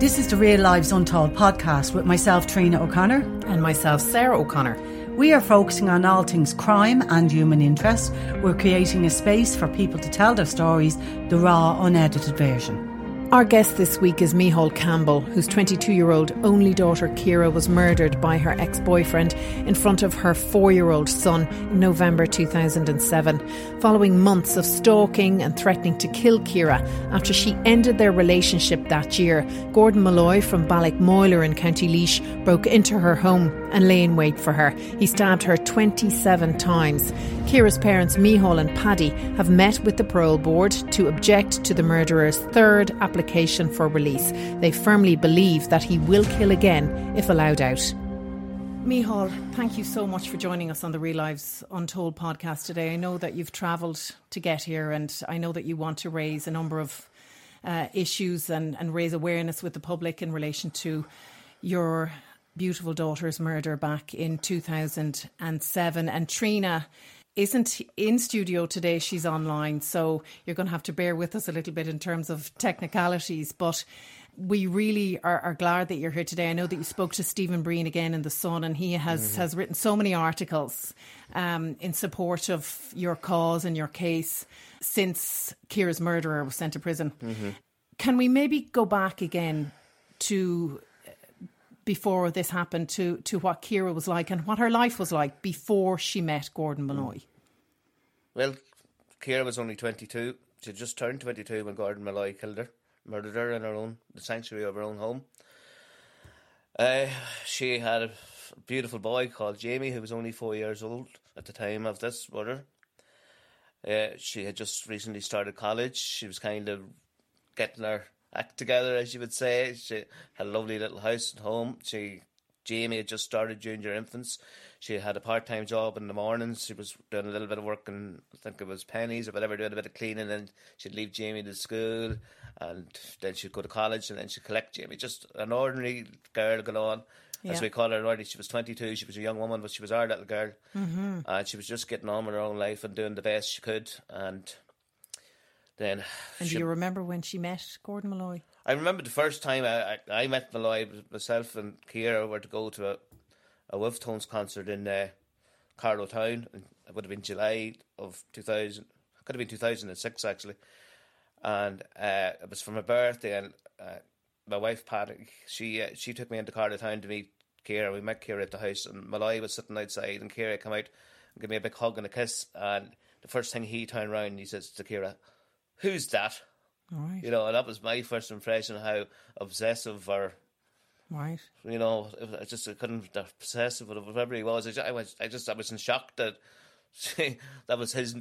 This is the Real Lives Untold podcast with myself, Trina O'Connor. And myself, Sarah O'Connor. We are focusing on all things crime and human interest. We're creating a space for people to tell their stories, the raw, unedited version. Our guest this week is Micheál Campbell, whose 22 year old only daughter Ciara was murdered by her ex boyfriend in front of her four year old son in November 2007, following months of stalking and threatening to kill Ciara after she ended their relationship that year. Gordon Molloy from Ballickmoyler in County Laois broke into her home and lay in wait for her. He stabbed her 27 times. Ciara's parents, Micheál and Paddy, have met with the parole board to object to the murderer's third application for release. They firmly believe that he will kill again if allowed out. Micheál, thank you so much for joining us on the Real Lives Untold podcast today. I know that you've travelled to get here, and I know that you want to raise a number of uh, issues and, and raise awareness with the public in relation to your beautiful daughter's murder back in 2007. And Trina isn't in studio today. She's online. So you're going to have to bear with us a little bit in terms of technicalities. But we really are, are, glad that you're here today. I know that you spoke to Stephen Breen again in The Sun, and he has, mm-hmm. has written so many articles um, in support of your cause and your case since Ciara's murderer was sent to prison. Mm-hmm. Can we maybe go back again to before this happened to to what Ciara was like and what her life was like before she met Gordon Molloy? Well, Ciara was only 22. She just turned 22 when Gordon Molloy killed her, murdered her in her own, the sanctuary of her own home. Uh, she had a beautiful boy called Jamie, who was only four years old at the time of this murder. Uh, she had just recently started college. She was kind of getting her act together, as you would say. She had a lovely little house at home. She Jamie had just started junior infants. She had a part time job in the mornings. She was doing a little bit of work and I think it was pennies or whatever, doing a bit of cleaning. And she'd leave Jamie to school, and then she'd go to college, and then she'd collect Jamie. Just an ordinary girl going on. Yeah. As we call her already, she was 22. She was a young woman, but she was our little girl, mm-hmm. and she was just getting on with her own life and doing the best she could. And then, and she, do you remember when she met Gordon Molloy? I remember the first time I, I, I met Molloy, myself and Ciara were to go to a, a Wolf Tones concert in uh, Carlow Town. It would have been July of 2000, could have been 2006 actually. And uh, it was for my birthday, and uh, my wife Patty, she uh, she took me into Carlow Town to meet Ciara. We met Ciara at the house, and Molloy was sitting outside, and Ciara came out and gave me a big hug and a kiss. And the first thing he turned around, he says to Ciara, "Who's that?" Right. You know, and that was my first impression how obsessive or Right. You know, I just I couldn't possessive, with whatever he was. I just, I was, I just, I was in shock that that was his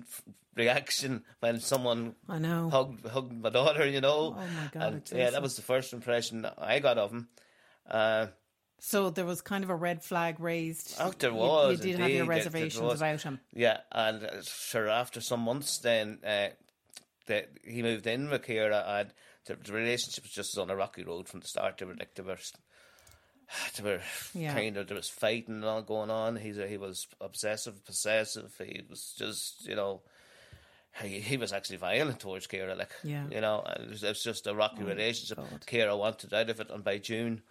reaction when someone I know hugged hugged my daughter. You know. Oh my god! And, yeah, that was the first impression I got of him. Uh, so there was kind of a red flag raised. Oh, there was. You, you did indeed. have your reservations about him. Yeah, and uh, sure, after some months, then uh, that he moved in with Ciara, and the, the relationship was just on a rocky road from the start. They were like they were. They were yeah. kind of there was fighting and all going on. He's a, he was obsessive, possessive. He was just you know he, he was actually violent towards Ciara. Like yeah. you know, it was, it was just a rocky oh, relationship. God. Ciara wanted out of it, and by June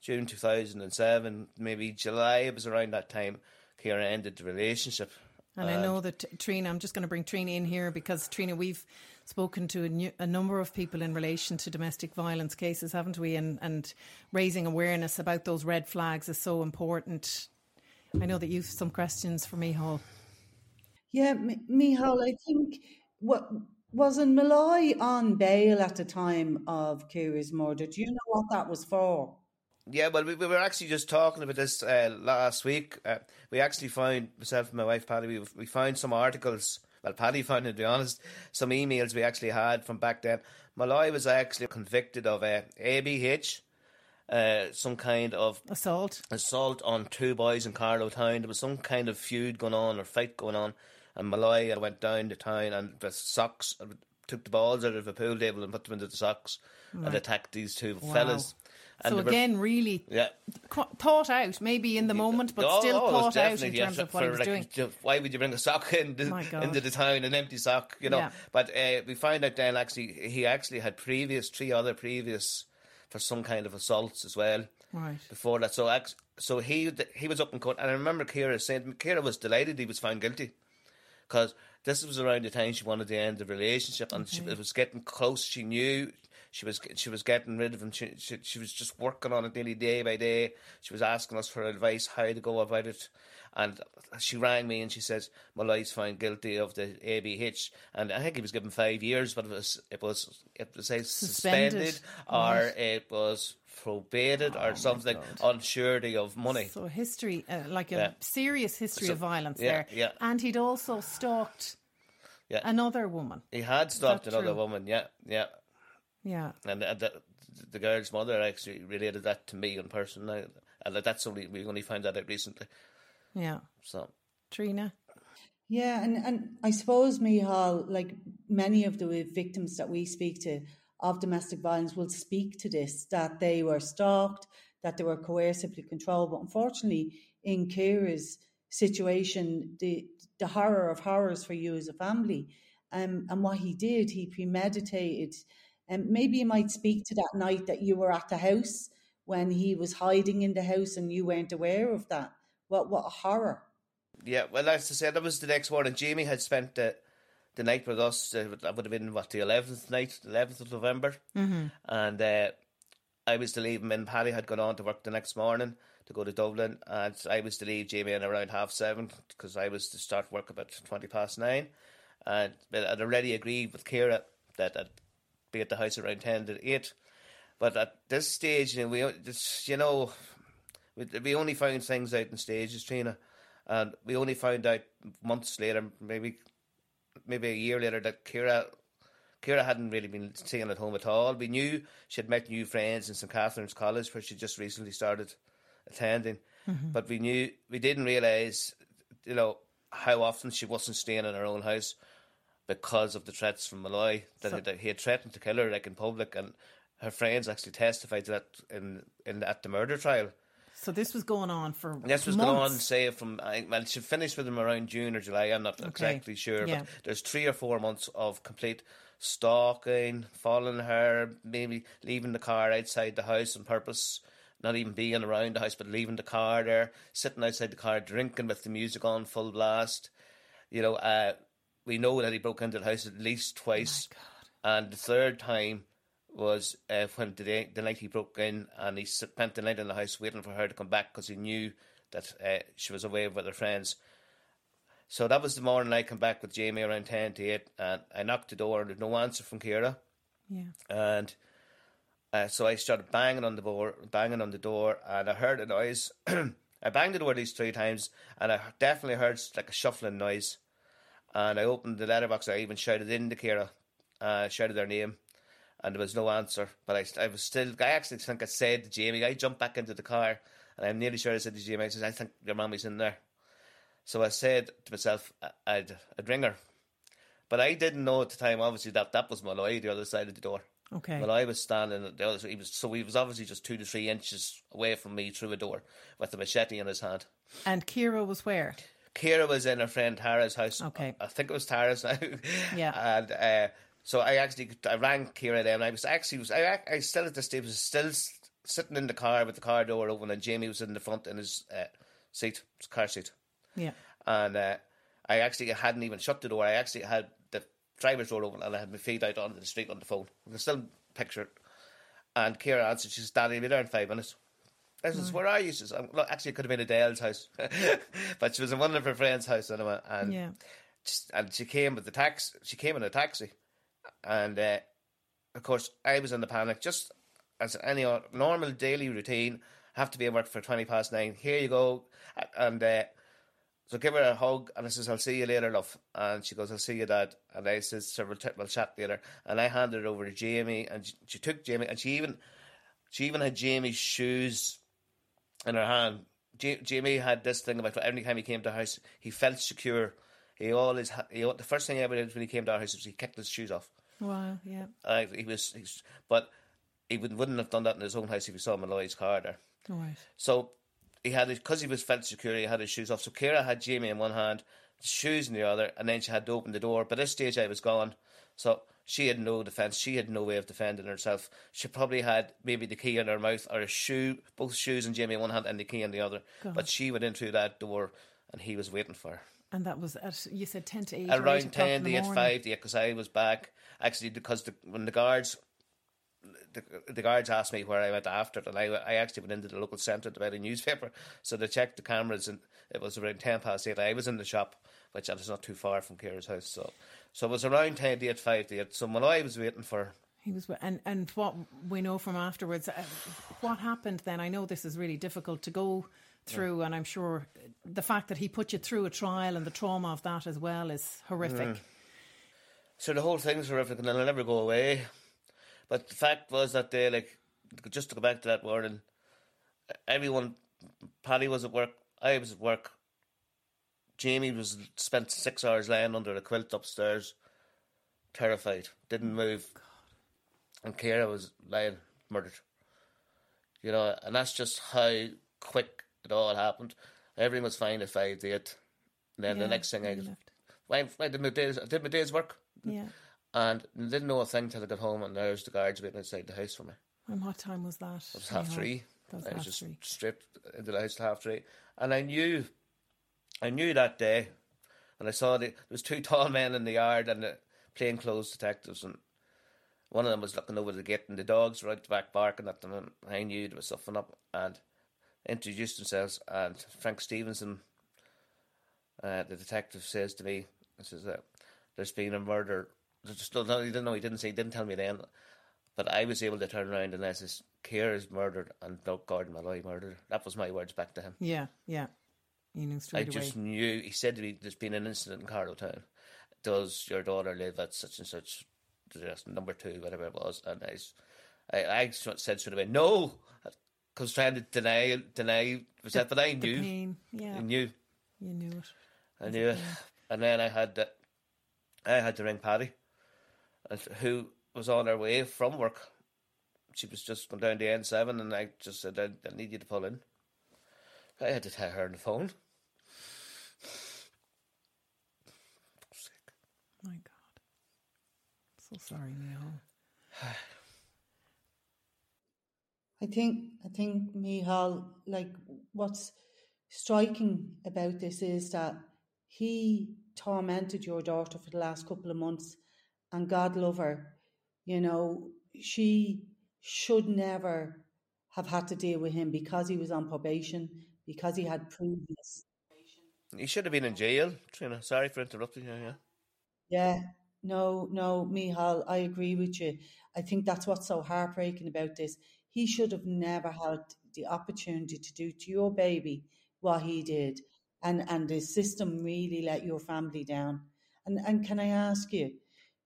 June two thousand and seven, maybe July, it was around that time. Ciara ended the relationship And I uh, know that Trina, I'm just going to bring Trina in here because Trina, we've spoken to a, new, a, number of people in relation to domestic violence cases, haven't we? And, and raising awareness about those red flags is so important. I know that you've some questions for Micheál. Yeah, M- Micheál, I think what wasn't Molloy on bail at the time of Ciara's murder? Do you know what that was for? Yeah, well, we, we were actually just talking about this uh, last week. Uh, we actually found myself and my wife Paddy. We we found some articles. Well, Paddy found, it to be honest, some emails we actually had from back then. Molloy was actually convicted of uh, ABH, uh, some kind of assault assault on two boys in Carlow Town. There was some kind of feud going on or fight going on, and Molloy went down to town and the socks took the balls out of a pool table and put them into the socks right. and attacked these two wow. fellas. And so again, were, really yeah. thought out, maybe in the moment, but oh, still oh, thought out in terms yeah, of what he was like, doing. Why would you bring a sock into, into the town, an empty sock, you know? Yeah. But uh, we find out then actually he actually had previous three other previous for some kind of assaults as well. Right. Before that, so so he he was up in court, and I remember Ciara saying Ciara was delighted he was found guilty because this was around the time she wanted to end the relationship, and okay. she, it was getting close. She knew she was she was getting rid of him. She, she, she was just working on it nearly day by day. She was asking us for advice how to go about it. And she rang me and she says Molloy's found guilty of the ABH, and I think he was given five years, but it was it was it was say suspended, suspended or it was probated oh or something on surety of money. So history, uh, like a yeah. serious history so, of violence yeah, there. Yeah. And he'd also stalked yeah. another woman. He had stalked another true? woman. Yeah, yeah. Yeah. And, and the, the, girl's mother actually related that to me in person. and that's only we only found that out recently. Yeah. So Trina. Yeah, and, and I suppose Micheál, like many of the victims that we speak to of domestic violence will speak to this, that they were stalked, that they were coercively controlled. But unfortunately, in Ciara's situation, the the horror of horrors for you as a family, um, and what he did, he premeditated and maybe you might speak to that night that you were at the house when he was hiding in the house and you weren't aware of that. What what a horror! Yeah, well, as I said, that was the next morning. Jamie had spent the the night with us. Uh, that would have been what the eleventh night, eleventh of November, mm-hmm. and uh, I was to leave him. And Paddy had gone on to work the next morning to go to Dublin, and I was to leave Jamie in around half seven because I was to start work about twenty past nine, and I'd already agreed with Ciara that I'd be at the house around 10 to 8. But at this stage, you know, we, you know, we, we only found things out in stages, Trina. And we only found out months later, maybe maybe a year later, that Ciara Ciara hadn't really been staying at home at all. We knew she had met new friends in St Catherine's College, where she just recently started attending. Mm-hmm. But we knew we didn't realise, you know, how often she wasn't staying in her own house because of the threats from Molloy that, so, he, had threatened to kill her like in public, and her friends actually testified to that in, in at the murder trial. So this was going on for this was months. going on say from well she finished with him around June or July I'm not okay. exactly sure yeah. but there's three or four months of complete stalking following her maybe leaving the car outside the house on purpose not even being around the house but leaving the car there sitting outside the car drinking with the music on full blast you know uh, we know that he broke into the house at least twice, oh and the third time was uh, when the, day, the night he broke in and he spent the night in the house waiting for her to come back because he knew that uh, she was away with her friends. So that was the morning I come back with Jamie around 10 to 8 and I knocked the door and there's no answer from Ciara. Yeah. And uh, so I started banging on the door, banging on the door and I heard a noise. I banged the door these three times and I definitely heard like a shuffling noise and I opened the letterbox. I even shouted in to Ciara, uh, shouted their name, and there was no answer. But I, I was still. I actually think I said to Jamie. I jumped back into the car, and I'm nearly sure I said to Jamie. I said, "I think your mommy's in there." So I said to myself, "I'd, I'd ring her," but I didn't know at the time. Obviously, that that was Molloy, the other side of the door. Okay. Well, I was standing at the other. He was so he was obviously just two to three inches away from me through a door with a machete in his hand. And Ciara was where? Ciara was in her friend Tara's house. Okay. I think it was Tara's now. Yeah. and uh, so I actually I rang Ciara then. I was actually was I, I still at the stage was still sitting in the car with the car door open, and Jamie was in the front in his uh, seat, his car seat. Yeah. And uh, I actually hadn't even shut the door. I actually had the driver's door open and I had my feet out onto the street on the phone. I can still picture it. And Ciara answered, she said, Daddy, I'll be there in five minutes. I says, where are you? She says, "Um, actually, it could have been Adele's house. but she was in one of her friend's house anyway. And, Yeah. just, and she came with the taxi. She came in a taxi. And, uh, of course, I was in the panic. Just as any normal daily routine, have to be at work for 20 past nine. Here you go. And, uh, so give her a hug, and I says, "I'll see you later, love." And she goes, "I'll see you, Dad." And I says, "So we'll, t- we'll chat later." And I handed it over to Jamie, and she, she took Jamie, and she even, she even had Jamie's shoes in her hand. Ja- Jamie had this thing about every time he came to the house, he felt secure. He always, he, the first thing he ever did when he came to our house was he kicked his shoes off. Wow, yeah. Uh, he was, he's, but he would, wouldn't have done that in his own house if he saw Molloy's car there. Right. So he had because he was felt secure, he had his shoes off. So Ciara had Jamie in one hand, the shoes in the other, and then she had to open the door. By this stage, I was gone, so she had no defense. She had no way of defending herself. She probably had maybe the key in her mouth or a shoe, both shoes and Jamie in one hand and the key in the other. But she went in through that door, and he was waiting for her And that was at, you said 10 to 8 around o'clock ten the to eight five to because I was back actually because the, when the guards the, the guards asked me where I went after it, and I, I actually went into the local centre to buy a newspaper. So they checked the cameras, and it was around ten past eight. I was in the shop, which is not too far from Ciara's house. So, so it was around ten to eight, five to eight. So when I was waiting for, He was, and and what we know from afterwards, uh, what happened then? I know this is really difficult to go through, and I'm sure the fact that he put you through a trial and the trauma of that as well is horrific. so the whole thing's horrific, and it'll never go away. But the fact was that day, like, just to go back to that morning, everyone, Paddy was at work, I was at work. Jamie was spent six hours laying under a quilt upstairs, terrified, didn't move, and Ciara was lying murdered. You know, and that's just how quick it all happened. Everything was fine at five to eight. And then Yeah, the next thing I, left. I, I did my days, I did my day's work, Yeah. and didn't know a thing till I got home, and there's the guards waiting outside the house for me. And what time was that? It was half three. That was I was just three. straight into the house at half three, and I knew, I knew that day, and I saw the, there was two tall men in the yard and the plainclothes detectives, and one of them was looking over the gate, and the dogs were out the back barking at them, and I knew there was something up, and introduced themselves, and Frank Stevenson, uh, the detective, says to me, "He says that there's been a murder." Just, no, he didn't know. He didn't say. He didn't tell me then. But I was able to turn around and I says, Ciara is murdered and Doug Gordon Molloy murdered. That was my words back to him. Yeah, yeah. You knew I straight away. just knew. He said to me, "There's been an incident in Carlow Town. Does your daughter live at such and such, address, number two, whatever it was?" And I, I, I said straight away, "No," because trying to deny, deny was that, but I the knew, pain. Yeah, I knew, you knew it. I knew it. And then I had to, I had to ring Paddy, who was on her way from work. She was just going down the N7, and I just said, I, I need you to pull in. I had to tell her on the phone. Sick. My God. So sorry, Neil. I think I think Micheál, like what's striking about this is that he tormented your daughter for the last couple of months and God love her, you know, she should never have had to deal with him because he was on probation, because he mm. had previous He should have been in jail, Trina. Sorry for interrupting you. Yeah. Yeah, no, no, Micheál, I agree with you. I think that's what's so heartbreaking about this. He should have never had the opportunity to do to your baby what he did. And and the system really let your family down. And and can I ask you,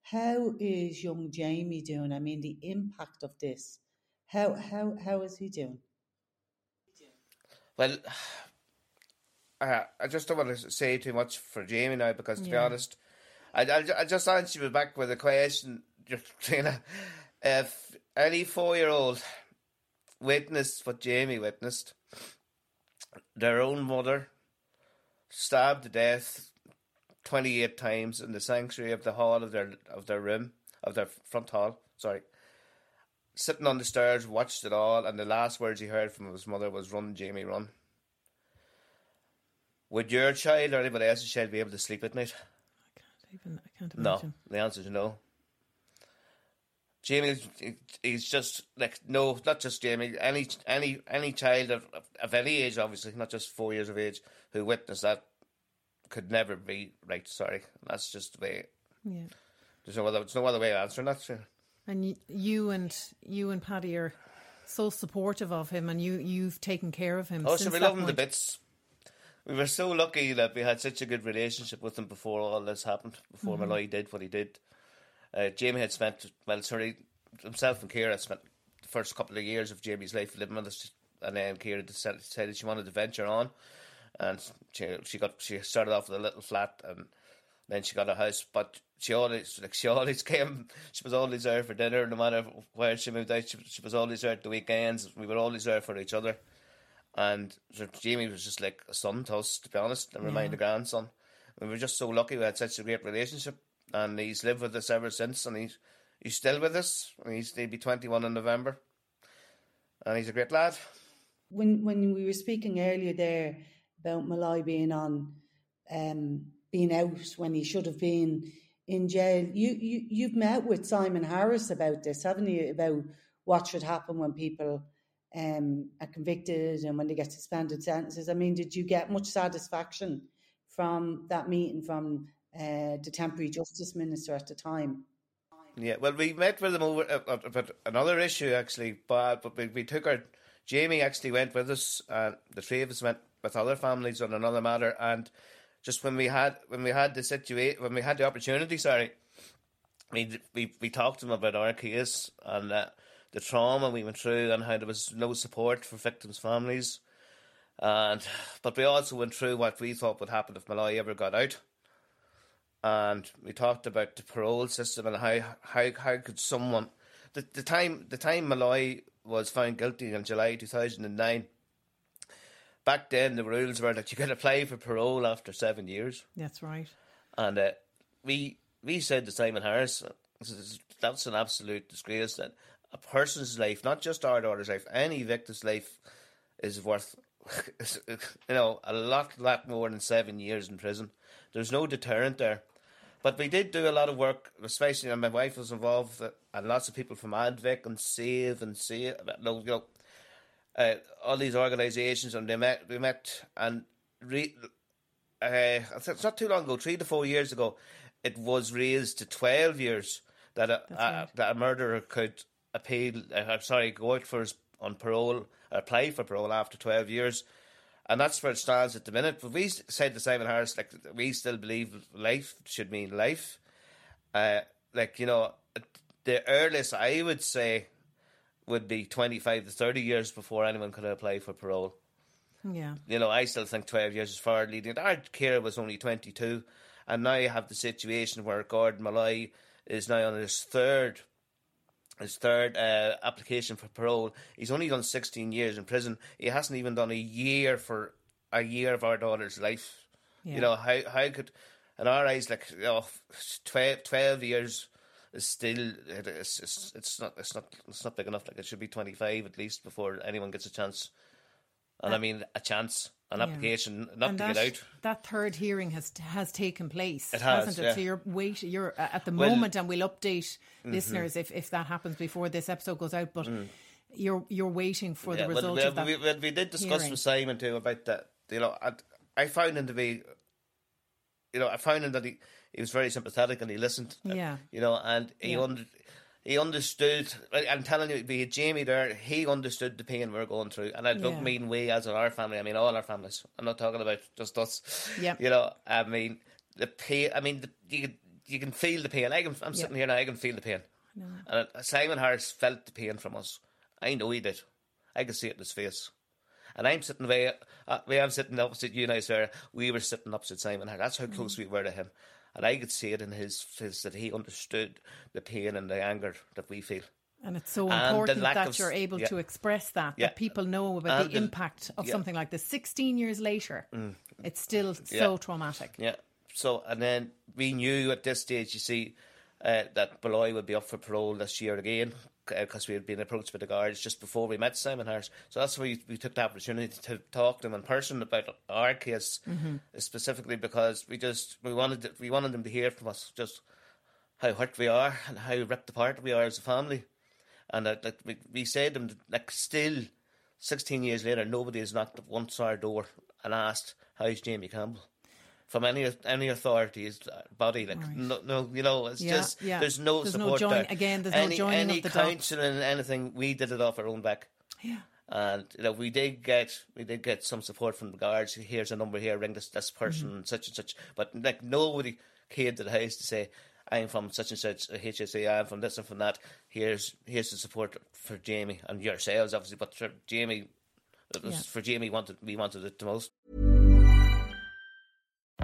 how is young Jamie doing? I mean the impact of this. How how how is he doing? Well, uh, I just don't want to say too much for Jamie now because, to be honest, I, I'll, I'll just answer you back with a question, Trina. If any four year old witnessed what Jamie witnessed, their own mother stabbed to death 28 times in the sanctuary of the hall of their of their room of their front hall sorry sitting on the stairs watched it all and the last words he heard from his mother was run jamie run Would your child or anybody else's child be able to sleep at night? I can't even. I can't imagine. No. The answer is no. Jamie, he's just like no, not just Jamie. Any any any child of, of, of any age, obviously, not just four years of age, who witnessed that could never be right. Sorry, that's just the way. Yeah. There's no other. There's no other way of answering that. sure. And you, you and you and Paddy are so supportive of him, and you you've taken care of him. Oh, so we love him to bits. We were so lucky that we had such a good relationship with him before all this happened, before Mm-hmm. Molloy did what he did. Uh, Jamie had spent, well, sorry, himself and Ciara spent the first couple of years of Jamie's life living with us, and then Ciara decided, decided she wanted to venture on, and she she got she started off with a little flat, and then she got a house, but she always like she always came. She was always there for dinner, no matter where she moved out. She, she was always there at the weekends. We were always there for each other. And so Jamie was just like a son to us, to be honest, and remained a grandson. We were just so lucky we had such a great relationship. And he's lived with us ever since, and he's he's still with us. And he's he'll be twenty one in November, and he's a great lad. when when we were speaking earlier there about Molloy being on um, being out when he should have been in jail, you, you you've met with Simon Harris about this, haven't you? About what should happen when people um, are convicted and when they get suspended sentences. I mean, did you get much satisfaction from that meeting from uh, the temporary justice minister at the time? Yeah, well, we met with him over uh, uh, about another issue actually, but but we, we took our Jamie actually went with us, and the three of us went with other families on another matter, and just when we had when we had the situation when we had the opportunity, sorry, we we we talked to him about our case and uh, the trauma we went through and how there was no support for victims' families, and but we also went through what we thought would happen if Molloy ever got out and we talked about the parole system and how how how could someone the, the time the time Molloy was found guilty in July two thousand and nine. Back then, the rules were that you could apply for parole after seven years, That's right. and uh, we we said to Simon Harris, "That's an absolute disgrace that a person's life, not just our daughter's life, any victim's life, is worth." You know, a lot, lot more than seven years in prison. There's no deterrent there. But we did do a lot of work, especially and my wife was involved, and lots of people from AdVIC and Save and Save, you know, uh, all these organisations, and they met, we met, and re, uh, it's not too long ago, three to four years ago, it was raised to twelve years that a, a right. that a murderer could appeal. Uh, I'm sorry, go out for his, on parole, apply for parole after twelve years. And that's where it stands at the minute. But we said to Simon Harris, like, we still believe life should mean life. Uh, like, you know, the earliest I would say would be 25 to 30 years before anyone could apply for parole. Yeah. You know, I still think 12 years is far leading. Our Ciara was only 22, and now you have the situation where Gordon Molloy is now on his third his third uh, application for parole. He's only done 16 years in prison. He hasn't even done a year for a year of our daughter's life. Yeah. You know, how how could, in our eyes, like, you know, 12, 12 years is still, it's, it's, it's, not, it's, not, it's not big enough. Like, it should be 25 at least before anyone gets a chance. And I mean, a chance, an Yeah. application, not and to that, get out. that third hearing has has taken place, It has, hasn't it? yeah. So you're wait, you're uh, at the Well- moment, and we'll update Mm-hmm. listeners if, if that happens before this episode goes out. But you're you're waiting for the Mm. Result well, of that. we, we, we did discuss hearing. with Simon too about that. You know, I, I found him to be, you know, I found him that he, he was very sympathetic and he listened. Yeah. You know, and he Yeah. under, he understood. I- I'm telling you, be it Jamie there, he understood the pain we are going through, and I don't Yeah. mean we as in our family. I mean all our families. I'm not talking about just us. Yeah. You know, I mean the pain. I mean the, you can you can feel the pain. I can. I'm sitting here now. I can feel the pain. And uh, Simon Harris felt the pain from us. I know he did. I could see it in his face. And I'm sitting way, uh, way I'm sitting opposite you now, Sarah. We were sitting opposite Simon Harris. That's how Mm-hmm. close we were to him. And I could see it in his face that he understood the pain and the anger that we feel. And it's so And important that of- you're able yeah. to express that, Yeah. that people know about the the- impact of yeah. something like this. 16 years later, it's still so traumatic. Yeah. So, and then we knew at this stage, you see, uh, that Molloy would be up for parole this year again. Because we had been approached by the guards just before we met Simon Harris. So that's why we, we took the opportunity to talk to him in person about our case, mm-hmm. specifically because we just we wanted to, we wanted them to hear from us just how hurt we are and how ripped apart we are as a family, and that, that we we said them like still, sixteen years later, nobody has knocked once our door and asked how's Jamie Campbell from any any authority's body. Like right. no, no, you know, it's yeah, just yeah. there's no there's support no join, there. Again, there's any, no joining any of the counselling, anything. We did it off our own back. Yeah. And you know, we did get we did get some support from the guards. Here's a number here. Ring this this person, mm-hmm. such and such. But like nobody came to the house to say, I'm from such and such a HSE, I'm from this and from that. Here's here's the support for Jamie and yourselves, obviously, but for Jamie, it was yeah. for Jamie wanted we wanted it the most.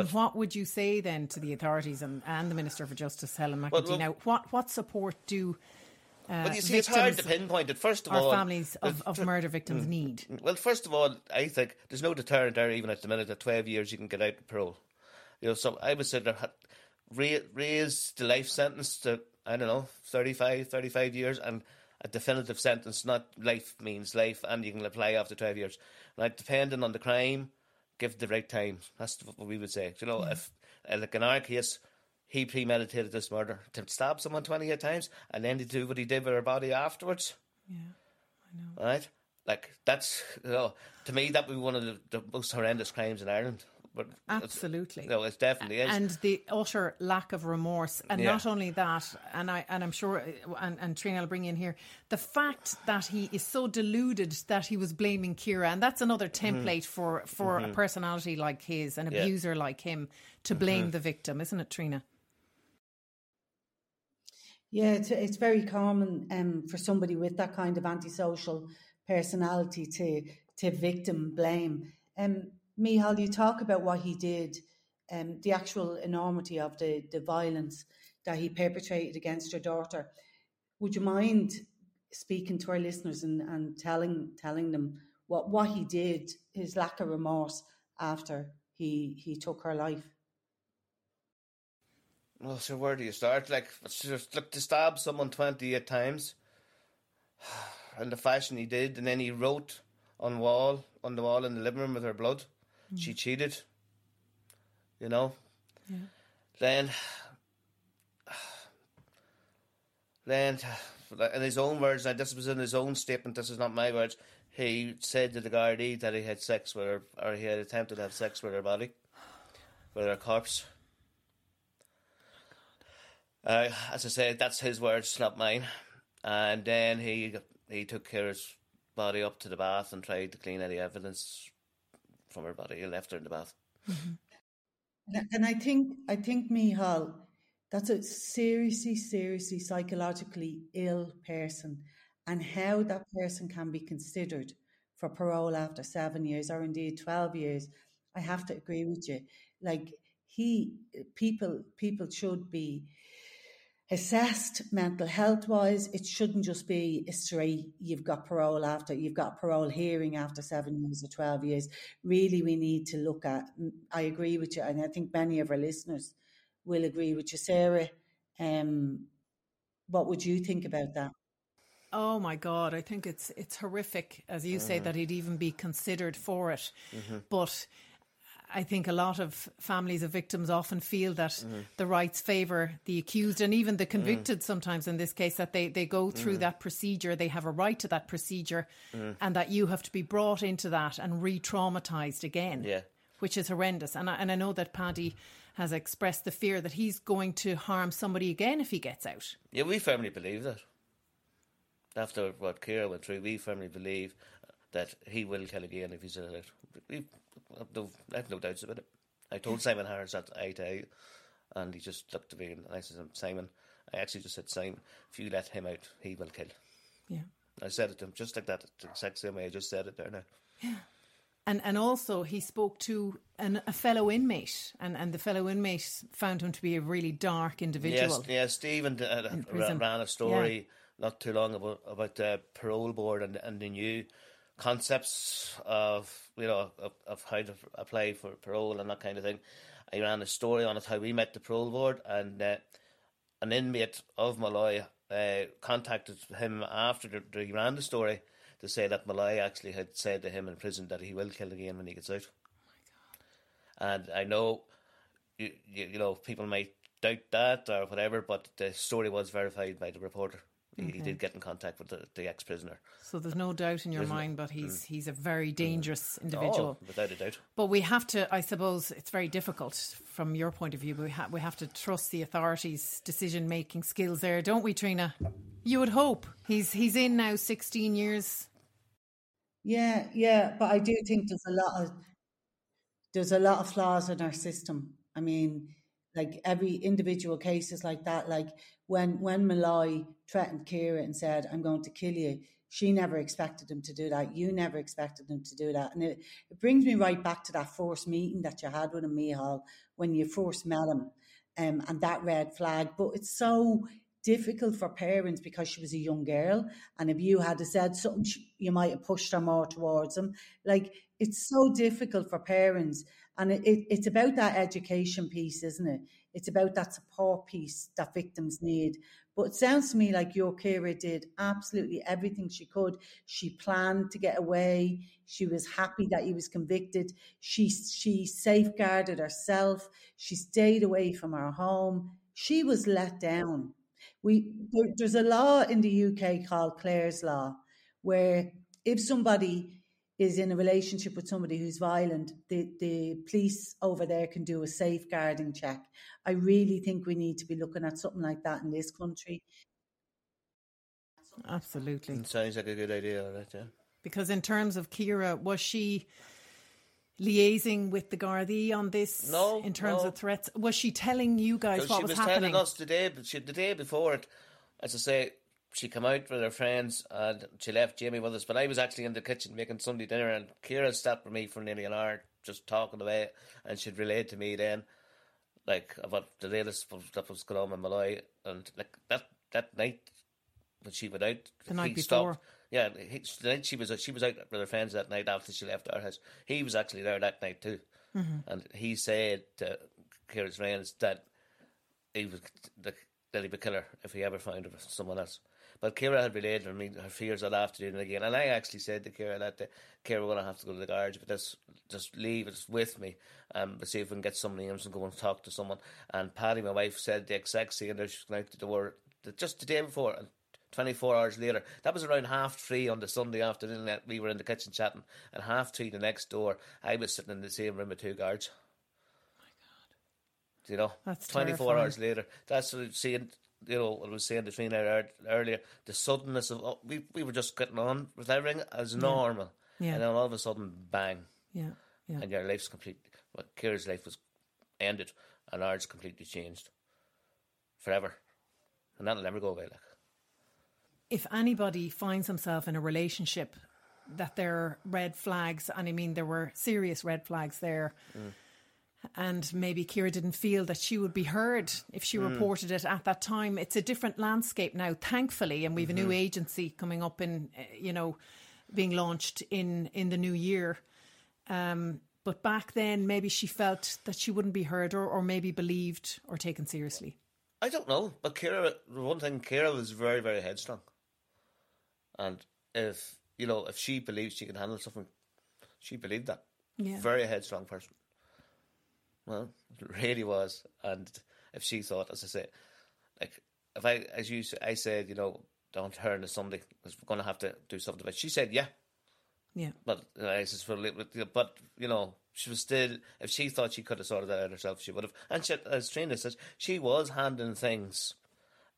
And what would you say then to the authorities and, and the Minister for Justice, Helen McEntee? Well, well, now, what, what support do uh, well, you see, it's hard to pinpoint it. First of all, families of, of murder victims mm, need. Well, first of all, I think there's no deterrent there. Even at the minute, at 12 years, you can get out of parole. You know, so I would say that raise the life sentence to I don't know 35, 35 years, and a definitive sentence. Not life means life, and you can apply after 12 years. Like depending on the crime give the right time. That's what we would say. You know, yeah. if uh, like in our case, he premeditated this murder to stab someone twenty eight times and then to do what he did with her body afterwards. Yeah, I know. Right, like that's you know, to me that would be one of the, the most horrendous crimes in Ireland. But absolutely, no, it definitely is, and the utter lack of remorse, and yeah. not only that, and I and I'm sure, and, and Trina will bring in here the fact that he is so deluded that he was blaming Ciara, and that's another mm-hmm. template mm-hmm. for for mm-hmm. a personality like his, an yeah. abuser like him, to blame mm-hmm. the victim, isn't it, Trina? Yeah, it's it's very common um, for somebody with that kind of antisocial personality to to victim blame. Um, Micheál, you talk about what he did, um, the actual enormity of the, the violence that he perpetrated against your daughter. Would you mind speaking to our listeners and, and telling telling them what, what he did, his lack of remorse after he he took her life? Well, so where do you start? Like, just look to stab someone twenty eight times, and the fashion he did, and then he wrote on wall on the wall in the living room with her blood. Mm. She cheated. You know? Yeah. Then then in his own words, and this was in his own statement, this is not my words, he said to the Gardaí that he had sex with her, or he had attempted to have sex with her body, with her corpse. Uh, as I said, that's his words, not mine. And then he he took Ciara's body up to the bath and tried to clean any evidence from her body. He left her in the bath. Mm-hmm. And I think, I think, Micheál, that's a seriously, seriously psychologically ill person, and how that person can be considered for parole after seven years or indeed twelve years. I have to agree with you. Like he, people, people should be assessed mental health wise. It shouldn't just be a straight, you've got parole after, you've got parole hearing after seven years or 12 years. Really, we need to look at, I agree with you, and I think many of our listeners will agree with you, Sarah. Um, what would you think about that? Oh my God, I think it's it's horrific, as you say, mm-hmm. that he'd even be considered for it. Mm-hmm. But I think a lot of families of victims often feel that mm-hmm. the rights favour the accused and even the convicted mm. sometimes in this case that they, they go through mm. that procedure, they have a right to that procedure mm. and that you have to be brought into that and re traumatised again. Yeah. Which is horrendous. And I, and I know that Paddy has expressed the fear that he's going to harm somebody again if he gets out. Yeah, we firmly believe that. After what Ciara went through, we firmly believe that he will kill again if he's allowed. We have no, I have no doubts about it. I told Simon Harris that eye to eye, and he just looked at me and I said, Simon, I actually just said, Simon, if you let him out, he will kill. Yeah. I said it to him just like that, the exact same way I just said it there now. Yeah. And and also he spoke to an, a fellow inmate, and, and the fellow inmate found him to be a really dark individual. Yes, yeah, Stephen uh, ran a story yeah. not too long about about the parole board and and the new concepts of you know of, of how to apply for parole and that kind of thing. I ran a story on it how we met the parole board and uh, an inmate of Molloy uh, contacted him after the, the, he ran the story to say that Molloy actually had said to him in prison that he will kill again when he gets out. Oh and I know, you, you, you know, people might doubt that or whatever, but the story was verified by the reporter. Okay. He did get in contact with the, the ex prisoner. So there's no doubt in your there's mind, but he's mm. he's a very dangerous mm. individual. Oh, without a doubt. But we have to, I suppose, it's very difficult from your point of view. We ha- we have to trust the authorities' decision making skills there, don't we, Trina? You would hope he's he's in now 16 years. Yeah, yeah, but I do think there's a lot of there's a lot of flaws in our system. I mean, like every individual cases like that, like when when Molloy threatened Ciara and said, "I'm going to kill you," she never expected him to do that. You never expected him to do that, and it, it brings me right back to that first meeting that you had with him, Micheál, when you first met him, um, and that red flag. But it's so difficult for parents because she was a young girl, and if you had said something, you might have pushed her more towards him. Like it's so difficult for parents, and it, it, it's about that education piece, isn't it? It's about that support piece that victims need. But it sounds to me like your Ciara did absolutely everything she could. She planned to get away. She was happy that he was convicted. She she safeguarded herself. She stayed away from her home. She was let down. We there, there's a law in the UK called Clare's law, where if somebody is in a relationship with somebody who's violent, the, the police over there can do a safeguarding check. I really think we need to be looking at something like that in this country. Absolutely. It sounds like a good idea, right? Yeah. Because in terms of Ciara, was she liaising with the Gardaí on this? No. In terms no. of threats, was she telling you guys what was, was, happening? She was telling us the day, she, the day before it. As I say, she come out with her friends and she left Jamie with us. But I was actually in the kitchen making Sunday dinner, and Ciara stopped with me for nearly an hour, just talking away, and she'd relate to me then, like about the latest stuff was going on in Molloy, and like that that night when she went out, the night before. Stopped. Yeah, he, the night she was she was out with her friends that night after she left our house. He was actually there that night too, mm-hmm. and he said to Ciara's friends that he was that he would kill her if he ever found her someone else. But Ciara had relayed I mean, her fears that after doing again. And I actually said to Ciara that the, Ciara, we're going to have to go to the garage, but just, just leave it with me um, to see if we can get some names and go and talk to someone. And Patty, my wife, said the exact same. Thing. She's going out the door just the day before. And 24 hours later. That was around half three on the Sunday afternoon that we were in the kitchen chatting, and half three the next door, I was sitting in the same room with two guards. Oh my God. You know, that's 24 terrifying. hours later. That's seeing you know, what I was saying to Trina earlier, the suddenness of oh, we we were just getting on with everything as normal, yeah. and then all of a sudden, bang, yeah, yeah. and your life's complete. Well, Ciara's life was ended, and ours completely changed forever, and that'll never go away. Like, if anybody finds himself in a relationship that there are red flags, and I mean there were serious red flags there. Mm and maybe Ciara didn't feel that she would be heard if she mm. reported it at that time. It's a different landscape now, thankfully, and we've mm-hmm. a new mm-hmm. agency coming up in, uh, you know, being launched in in the new year. Um, but back then, maybe she felt that she wouldn't be heard, or, or maybe believed or taken seriously. I don't know, but Ciara, one thing, Ciara was very, very headstrong, and if you know, if she believes she can handle something, she believed that. Yeah. Very headstrong person. Well, it really was. And if she thought, as I say, like if I, as you, I said, you know, don't turn to somebody because we're going to have to do something about. It. She said, yeah, yeah. But uh, I said, but you know, she was still, if she thought she could have sorted that out herself, she would have. And she, as Trina says, she was handing things,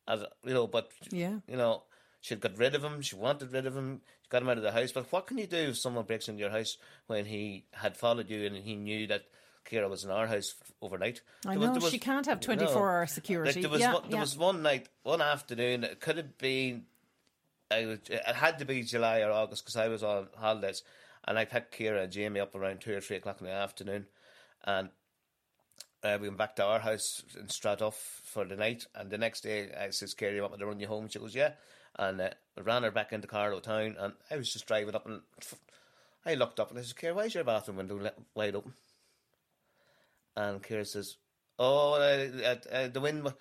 as you know, but Yeah. you know, she'd got rid of him. She wanted rid of him. She got him out of the house. But what can you do if someone breaks into your house when he had followed you and he knew that Ciara was in our house overnight? I There was- know, there was- she can't have no. 24 hour security. Like there was Yeah, one, there yeah. was one night, one afternoon. It could have been. I was, it had to be July or August because I was on holidays, and I picked Ciara and Jamie up around two or three o'clock in the afternoon, and uh, we went back to our house in Stratoff for the night. And the next day, I says, "Ciara, you want me to run you home?" She goes, "Yeah." And uh, I ran her back into Carlow town, and I was just driving up, and I looked up and I said, "Ciara, why is your bathroom window wide open?" And Ciara says, "Oh, uh, uh, the wind."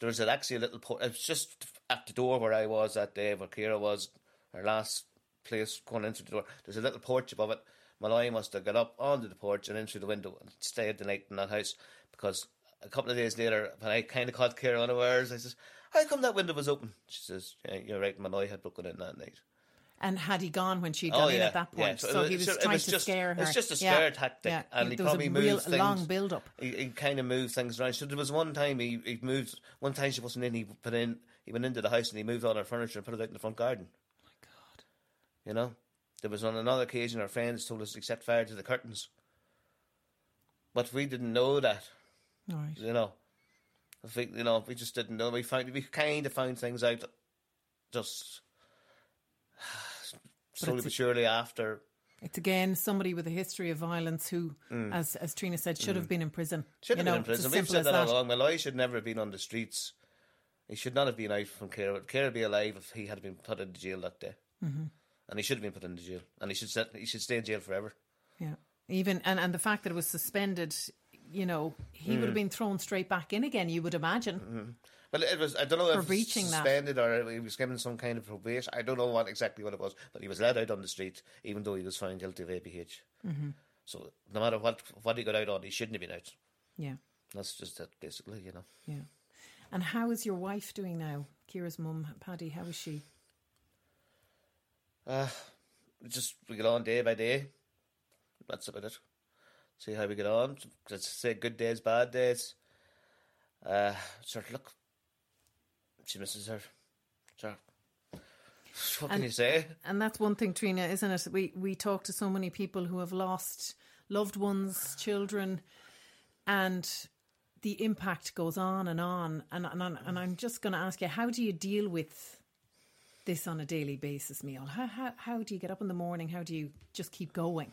There was actually a little. Po- it was just at the door where I was that day, where Ciara was, her last place going into the door. There's a little porch above it. Molloy must have got up onto the porch and in through the window and stayed the night in that house because a couple of days later, when I kind of caught Ciara unawares, I says, "How come that window was open?" She says, yeah, "You're right. Molloy had broken in that night." And had he gone when she'd Oh, gone in at that yeah. point? So So, it he was it trying was to just- scare her. it's just a Yeah, scare tactic, Yeah. and he probably a real moved things. long build up. He, he kind of moved things around. So there was one time he, he moved. One time she wasn't in. He put in. He went into the house and he moved all her furniture and put it out in the front garden. Oh my God! You know, there was on another occasion our friends told us to set fire to the curtains, but we didn't know that. Right. You know, I think you know we just didn't know. We found we kind of found things out just slowly but surely after. It's again somebody with a history of violence who, as as Trina said, should have been in prison. Mm. Should you have know, been in prison. We've simple said as that all that. along. Molloy should never have been on the streets. He should not have been out from Ciara. Ciara would be alive if he had been put into jail that day. Mm-hmm. And he should have been put into jail. And he should set, he should stay in jail forever. Yeah. Even and, and the fact that it was suspended, you know, he Mm. would have been thrown straight back in again. You would imagine. But it was I don't know if it was breaching that. suspended or he was given some kind of probation. I don't know what exactly what it was, but he was let out on the street even though he was found guilty of ABH. Mm-hmm. So no matter what what he got out on, he shouldn't have been out. Yeah. That's just it, basically, you know. Yeah. And how is your wife doing now? Ciara's mum, Paidi, how is she? We just we get on day by day. That's about it. See how we get on. Just say good days, bad days. Uh, sort of look. She misses her. Sure. What can And- you say? And that's one thing, Trina, isn't it? We we talk to so many people who have lost loved ones, children, and the impact goes on and on. And and, and, and I'm just going to ask you, how do you deal with this on a daily basis, Neil? How, how how do you get up in the morning? How do you just keep going?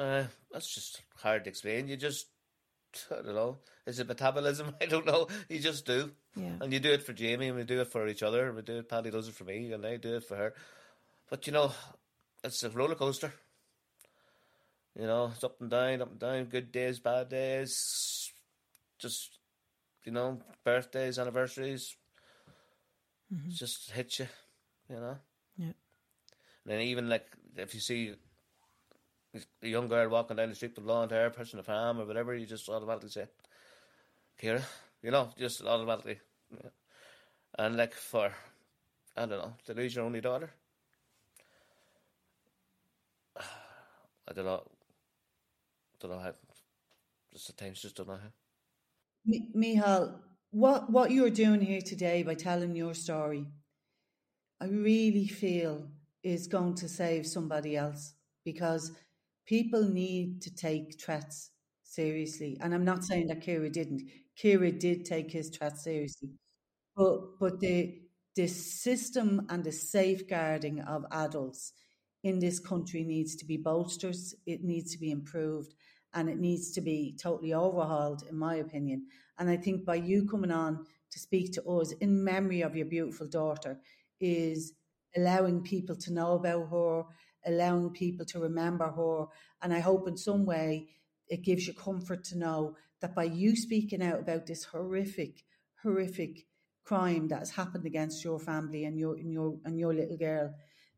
Uh, that's just hard to explain. You just, I don't know. Is it metabolism? I don't know. You just do. Yeah. And you do it for Jamie, and we do it for each other. and We do it. Paidi does it for me, and I do it for her. But you know, it's a roller coaster. You know, it's up and down, up and down. Good days, bad days. Just, you know, birthdays, anniversaries. Mm-hmm. Just hit you. You know. Yeah. And then even like if you see a young girl walking down the street with blonde hair, pushing a pram or whatever, you just automatically say, Ciara, you know, just automatically. Yeah. And like for, I don't know, to lose your only daughter. I don't know. Don't know how. Just at times, just don't know how. Mi- Micheál, what what you're doing here today by telling your story, I really feel is going to save somebody else because people need to take threats seriously. And I'm not saying that Ciara didn't. Ciara did take his threats seriously, but but the the system and the safeguarding of adults in this country needs to be bolstered. It needs to be improved and it needs to be totally overhauled, in my opinion. And I think by you coming on to speak to us in memory of your beautiful daughter is allowing people to know about her, allowing people to remember her. And I hope in some way it gives you comfort to know that by you speaking out about this horrific, horrific crime that has happened against your family and your and your and your little girl,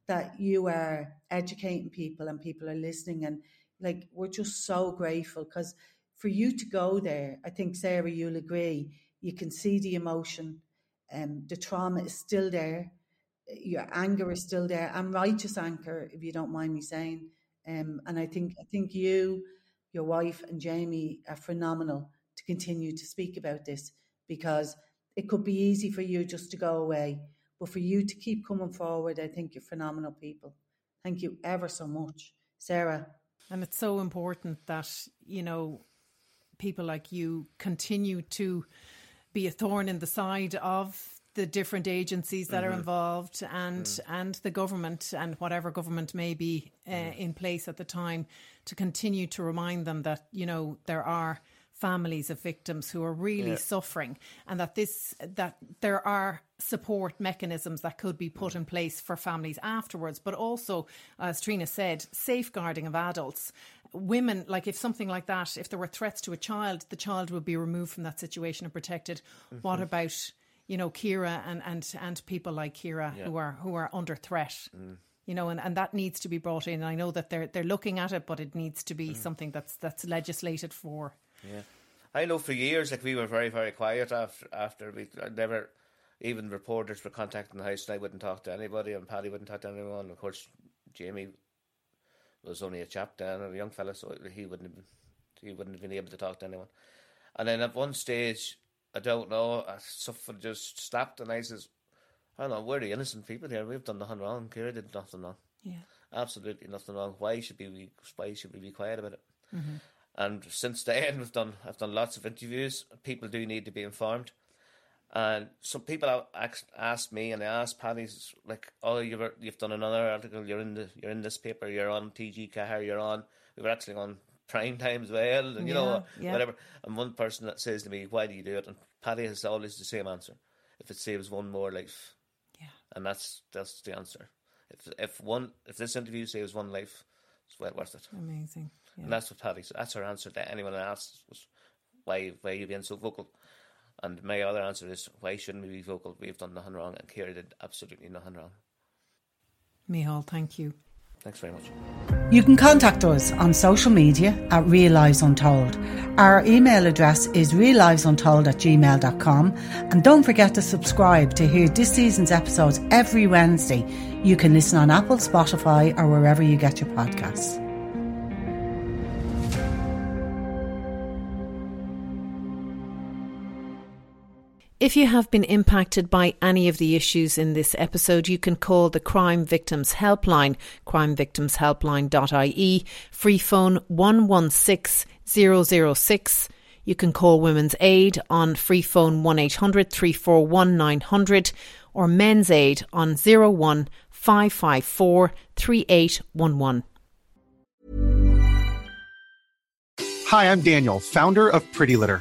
that you are educating people and people are listening and like we're just so grateful because for you to go there, I think Sarah, you'll agree, you can see the emotion, um, the trauma is still there, your anger is still there, and righteous anger, if you don't mind me saying, Um, and I think I think you, your wife, and Jamie are phenomenal to continue to speak about this because it could be easy for you just to go away, but for you to keep coming forward, I think you're phenomenal people. Thank you ever so much, Sarah. And it's so important that you know people like you continue to be a thorn in the side of the different agencies that mm-hmm. are involved and mm. and the government and whatever government may be uh, mm. in place at the time to continue to remind them that you know there are families of victims who are really yeah. suffering and that this that there are support mechanisms that could be put in place for families afterwards but also as Trina said safeguarding of adults women like if something like that if there were threats to a child the child would be removed from that situation and protected mm-hmm. what about you know Ciara and and and people like Ciara yeah. who are who are under threat mm you know, and, and that needs to be brought in. I know that they're they're looking at it, but it needs to be mm. something that's that's legislated for. Yeah, I know for years, like we were very, very quiet after after we never even reporters were contacting the house, and I wouldn't talk to anybody, and Paidi wouldn't talk to anyone. Of course, Jamie was only a chap then, a young fella, so he wouldn't have, he wouldn't have been able to talk to anyone. And then at one stage, I don't know, something just snapped, and I says, "I don't know, we're the innocent people here. We've done nothing wrong. Ciara did nothing wrong. Yeah, absolutely nothing wrong. Why should we? Why should we be quiet about it?" Mm-hmm. And since then, we've done I've done lots of interviews. People do need to be informed. And some people asked, asked me, and they asked Paidi's like, "Oh, you've you've done another article. You're in the you're in this paper. You're on TG Ceathair. You're on. We were actually on prime time as well, and you yeah, know yeah. whatever." And one person that says to me, "Why do you do it?" And Paidi has always the same answer: if it saves one more life, yeah, and that's that's the answer. If if one if this interview saves one life, it's well worth it. Amazing. Yeah. And that's what Paidi. That's her answer to anyone asks was, why, why are you being so vocal? And my other answer is, why shouldn't we be vocal? We've done nothing wrong, and Ciara did absolutely nothing wrong. Micheál, thank you. Thanks very much. You can contact us on social media at Real Lives Untold. Our email address is reallivesuntold at gmail.com. And don't forget to subscribe to hear this season's episodes every Wednesday. You can listen on Apple, Spotify, or wherever you get your podcasts. If you have been impacted by any of the issues in this episode, you can call the Crime Victims Helpline, crimevictimshelpline.ie, free phone 116 006. You can call Women's Aid on free phone 1800 341 900 or Men's Aid on 01 554 3811. Hi, I'm Daniel, founder of Pretty Litter.